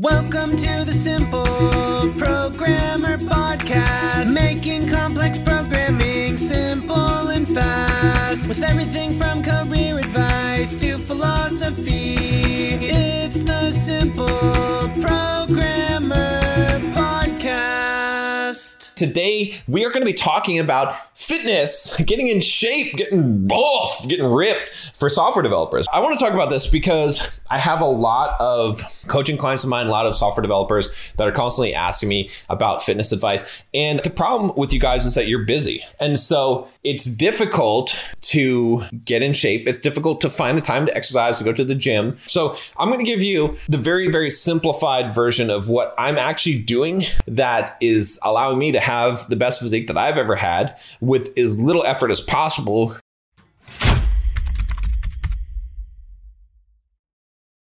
Welcome to the Simple Programmer Podcast, making complex programming simple and fast. With everything from career advice to philosophy, it's the Simple Programmer Today, we are going to be talking about fitness, getting in shape, getting buff, getting ripped for software developers. I want to talk about this because I have a lot of coaching clients of mine, a lot of software developers that are constantly asking me about fitness advice. And the problem with you guys is that you're busy. And so it's difficult to get in shape. It's difficult to find the time to exercise, to go to the gym. So I'm going to give you the very, very simplified version of what I'm actually doing that is allowing me to have the best physique that I've ever had with as little effort as possible.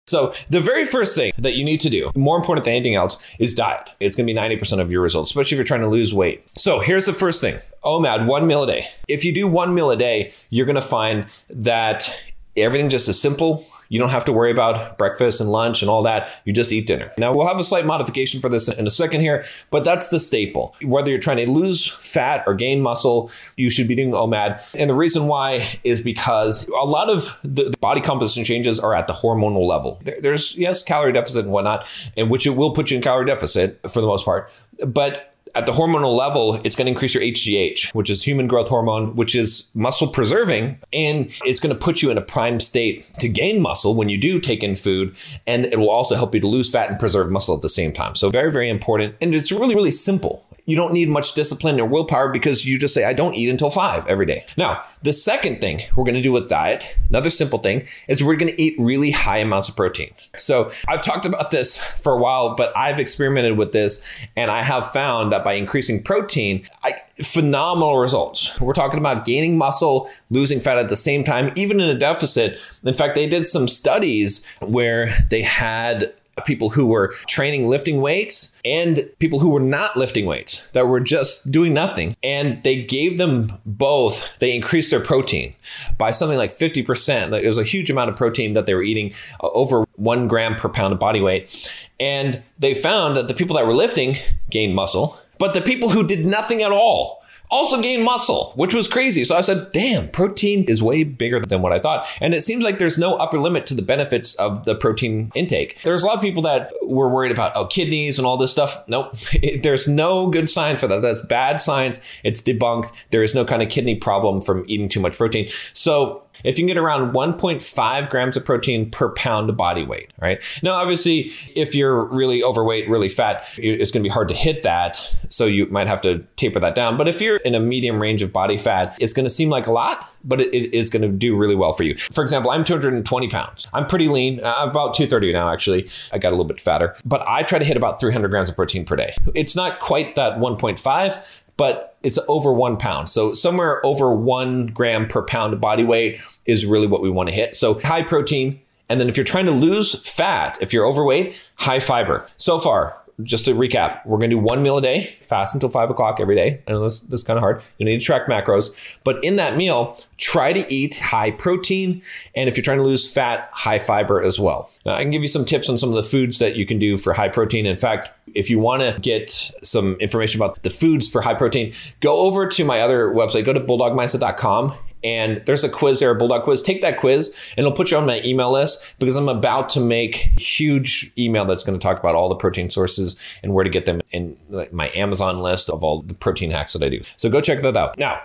So, the very first thing that you need to do, more important than anything else, is diet. It's to be 90% of your results, especially if you're trying to lose weight. So, here's the first thing OMAD, one meal a day. If you do one meal a day, you're to find that everything just is simple, you don't have to worry about breakfast and lunch and all that. You just eat dinner. Now, we'll have a slight modification for this in a second here, but that's the staple. Whether you're trying to lose fat or gain muscle, you should be doing OMAD. And the reason why is because a lot of the body composition changes are at the hormonal level. There's, yes, calorie deficit and whatnot, in which it will put you in calorie deficit for the most part. But at the hormonal level, it's going to increase your HGH, which is human growth hormone, which is muscle preserving. And it's going to put you in a prime state to gain muscle when you do take in food. And it will also help you to lose fat and preserve muscle at the same time. So, very, very important. And it's really, really simple you don't need much discipline or willpower because you just say, I don't eat until five every day. Now, the second thing we're to do with diet, another simple thing, is we're to eat really high amounts of protein. So I've talked about this for a while, but I've experimented with this and I have found that by increasing protein, I, phenomenal results. We're talking about gaining muscle, losing fat at the same time, even in a deficit. In fact, they did some studies where they had people who were training lifting weights and people who were not lifting weights that were just doing nothing. And they gave them both, they increased their protein by something like 50%. It was a huge amount of protein that they were eating, uh, over one gram per pound of body weight. And they found that the people that were lifting gained muscle, but the people who did nothing at all, also gained muscle, which was crazy. So I said, damn, protein is way bigger than what I thought. And it seems like there's no upper limit to the benefits of the protein intake. There's a lot of people that were worried about, oh, kidneys and all this stuff. Nope. there's no good sign for that. That's bad science. It's debunked. There is no kind of kidney problem from eating too much protein. So if you can get around 1.5 grams of protein per pound of body weight, right? Now, obviously, if you're really overweight, really fat, it's going to be hard to hit that. So you might have to taper that down. But if you're in a medium range of body fat, it's going to seem like a lot, but it, is going to do really well for you. For example, I'm 220 pounds. I'm pretty lean. I'm about 230 now, actually. I got a little bit fatter, but I try to hit about 300 grams of protein per day. It's not quite that 1.5, but it's over one pound. So somewhere over one gram per pound of body weight is really what we want to hit. So high protein. And then if you're trying to lose fat, if you're overweight, high fiber. So far, just to recap, we're going to do one meal a day, fast until five o'clock every day. I know this is kind of hard. You need to track macros, but in that meal, try to eat high protein. And if you're trying to lose fat, high fiber as well. Now, I can give you some tips on some of the foods that you can do for high protein. In fact, if you want to get some information about the foods for high protein, go over to my other website, go to bulldogmindset.com and there's a quiz there, a Bulldog quiz. Take that quiz and it'll put you on my email list because I'm about to make huge email that's going to talk about all the protein sources and where to get them in my Amazon list of all the protein hacks that I do. So go check that out. Now,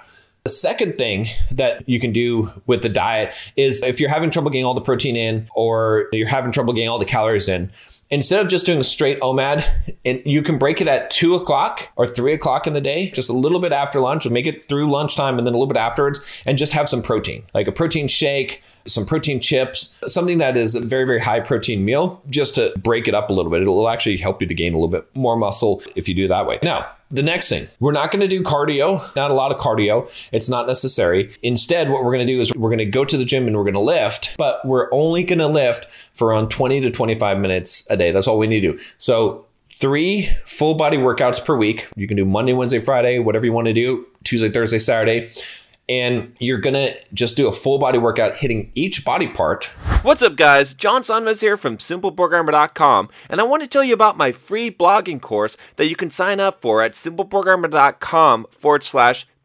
the second thing that you can do with the diet is if you're having trouble getting all the protein in or you're having trouble getting all the calories in, instead of just doing straight OMAD, and you can break it at two o'clock or three o'clock in the day, just a little bit after lunch, and make it through lunchtime and then a little bit afterwards, and just have some protein, like a protein shake, some protein chips, something that is a very, very high protein meal, just to break it up a little bit. It'll actually help you to gain a little bit more muscle if you do that way. Now, the next thing, we're not going to do cardio, not a lot of cardio. It's not necessary. Instead, what we're going to do is we're going to go to the gym and we're going to lift, but we're only going to lift for around 20 to 25 minutes a day. That's all we need to do. So, three full body workouts per week. You can do Monday, Wednesday, Friday, whatever you want to do, Tuesday, Thursday, Saturday. And you're gonna just do a full body workout hitting each body part. What's up, guys? John Sonmez here from SimpleProgrammer.com, and I want to tell you about my free blogging course that you can sign up for at SimpleProgrammer.com forward slash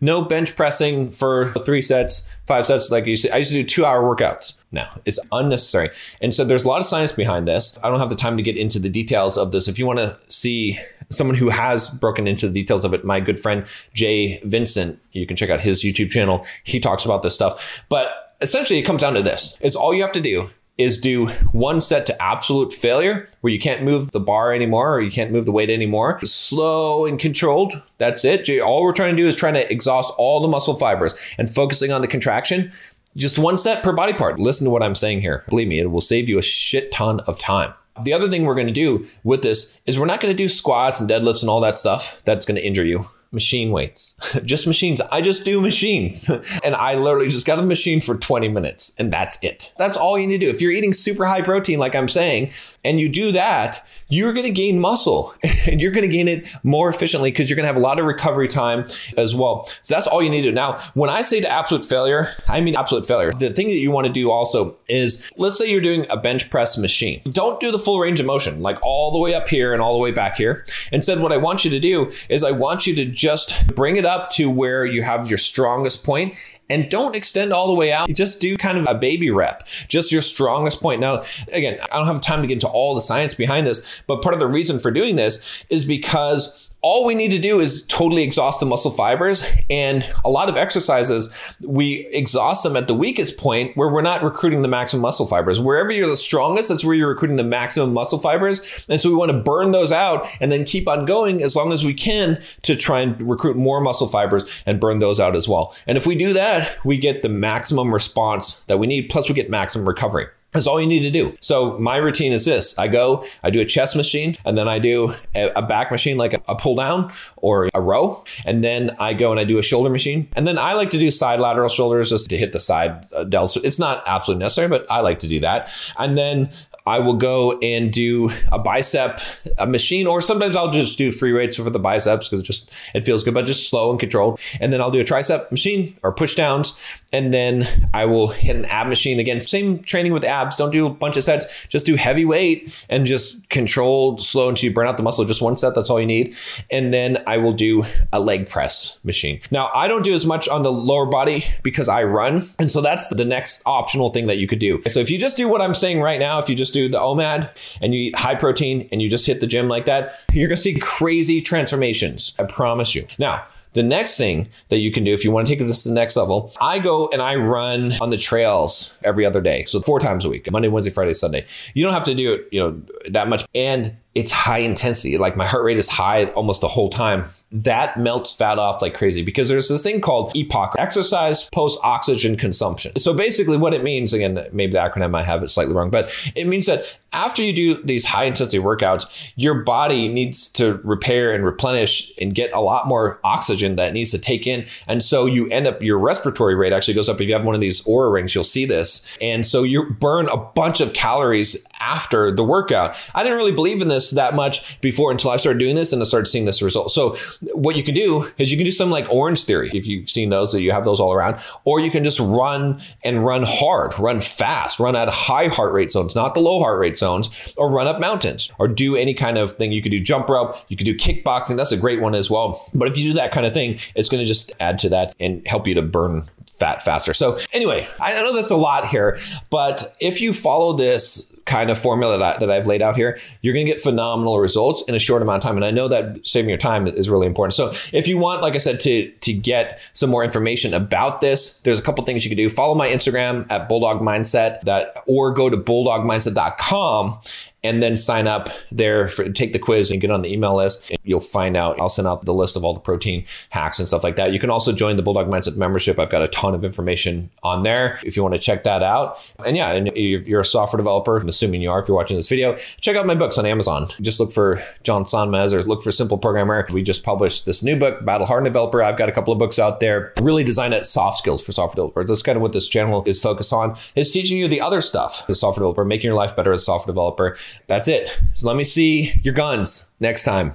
No bench pressing for three sets, five sets. Like you said, I used to do two hour workouts. No, it's unnecessary. And so there's a lot of science behind this. I don't have the time to get into the details of this. If you want to see someone who has broken into the details of it, my good friend Jay Vincent, you can check out his YouTube channel. He talks about this stuff. But essentially, it comes down to this: is all you have to do is do one set to absolute failure where you can't move the bar anymore or you can't move the weight anymore. Slow and controlled. That's it. All we're trying to do is trying to exhaust all the muscle fibers and focusing on the contraction. Just one set per body part. Listen to what I'm saying here. Believe me, it will save you a shit ton of time. The other thing we're going to do with this is we're not going to do squats and deadlifts and all that stuff that's going to injure you machine weights, just machines. I just do machines. and I literally just got a machine for 20 minutes and that's it. That's all you need to do. If you're eating super high protein, like I'm saying, and you do that, you're going to gain muscle and you're going to gain it more efficiently because you're going to have a lot of recovery time as well. So that's all you need to do. Now, when I say to absolute failure, I mean absolute failure. The thing that you want to do also is let's say you're doing a bench press machine. Don't do the full range of motion, like all the way up here and all the way back here. Instead, what I want you to do is I want you to just bring it up to where you have your strongest point and don't extend all the way out. Just do kind of a baby rep, just your strongest point. Now, again, I don't have time to get into all the science behind this, but part of the reason for doing this is because all we need to do is totally exhaust the muscle fibers. And a lot of exercises, we exhaust them at the weakest point where we're not recruiting the maximum muscle fibers. Wherever you're the strongest, that's where you're recruiting the maximum muscle fibers. And so we want to burn those out and then keep on going as long as we can to try and recruit more muscle fibers and burn those out as well. And if we do that, we get the maximum response that we need, plus we get maximum recovery. That's all you need to do. So my routine is this: I go, I do a chest machine, and then I do a, back machine like a, pull down or a row, and then I go and I do a shoulder machine, and then I like to do side lateral shoulders just to hit the side uh, delts. It's not absolutely necessary, but I like to do that, and then I will go and do a bicep a machine, or sometimes I'll just do free weights for the biceps because just it feels good, but just slow and controlled. And then I'll do a tricep machine or push downs, and then I will hit an ab machine again. Same training with abs. Don't do a bunch of sets. Just do heavy weight and just controlled, slow until you burn out the muscle. Just one set. That's all you need. And then I will do a leg press machine. Now I don't do as much on the lower body because I run, and so that's the next optional thing that you could do. So if you just do what I'm saying right now, if you just do the OMAD and you eat high protein and you just hit the gym like that, you're gonna see crazy transformations. I promise you. Now, the next thing that you can do if you want to take this to the next level, I go and I run on the trails every other day. So four times a week, Monday, Wednesday, Friday, Sunday. You don't have to do it, you know, that much. And it's high intensity. Like my heart rate is high almost the whole time. That melts fat off like crazy because there's this thing called EPOC, exercise post oxygen consumption. So basically, what it means, again, maybe the acronym I have it slightly wrong, but it means that after you do these high intensity workouts, your body needs to repair and replenish and get a lot more oxygen that needs to take in. And so you end up, your respiratory rate actually goes up. If you have one of these Oura rings, you'll see this. And so you burn a bunch of calories after the workout. I didn't really believe in this that much before until I started doing this and I started seeing this result. So what you can do is you can do something like Orange Theory if you've seen those that you have those all around, or you can just run and run hard, run fast, run at high heart rate zones, not the low heart rate zones, or run up mountains, or do any kind of thing. You could do jump rope, you could do kickboxing. That's a great one as well. But if you do that kind of thing, it's going to just add to that and help you to burn fat faster. So anyway, I know that's a lot here, but if you follow this kind of formula that, I, that I've laid out here, you're going to get phenomenal results in a short amount of time. And I know that saving your time is really important. So if you want, like I said, to to get some more information about this, there's a couple things you can do. Follow my Instagram at Bulldog Mindset that, or go to bulldogmindset.com and then sign up there for take the quiz and get on the email list and you'll find out i'll send out the list of all the protein hacks and stuff like that you can also join the bulldog mindset membership i've got a ton of information on there if you want to check that out and yeah and you're a software developer assuming you are if you're watching this video. Check out my books on amazon. Just look for john sonmez or look for simple programmer. We just published this new book battle hardened developer. I've got a couple of books out there really designed at soft skills for software developers. That's kind of what this channel is focused on is teaching you the other stuff. The software developer making your life better as a software developer. That's it. So let me see your guns next time.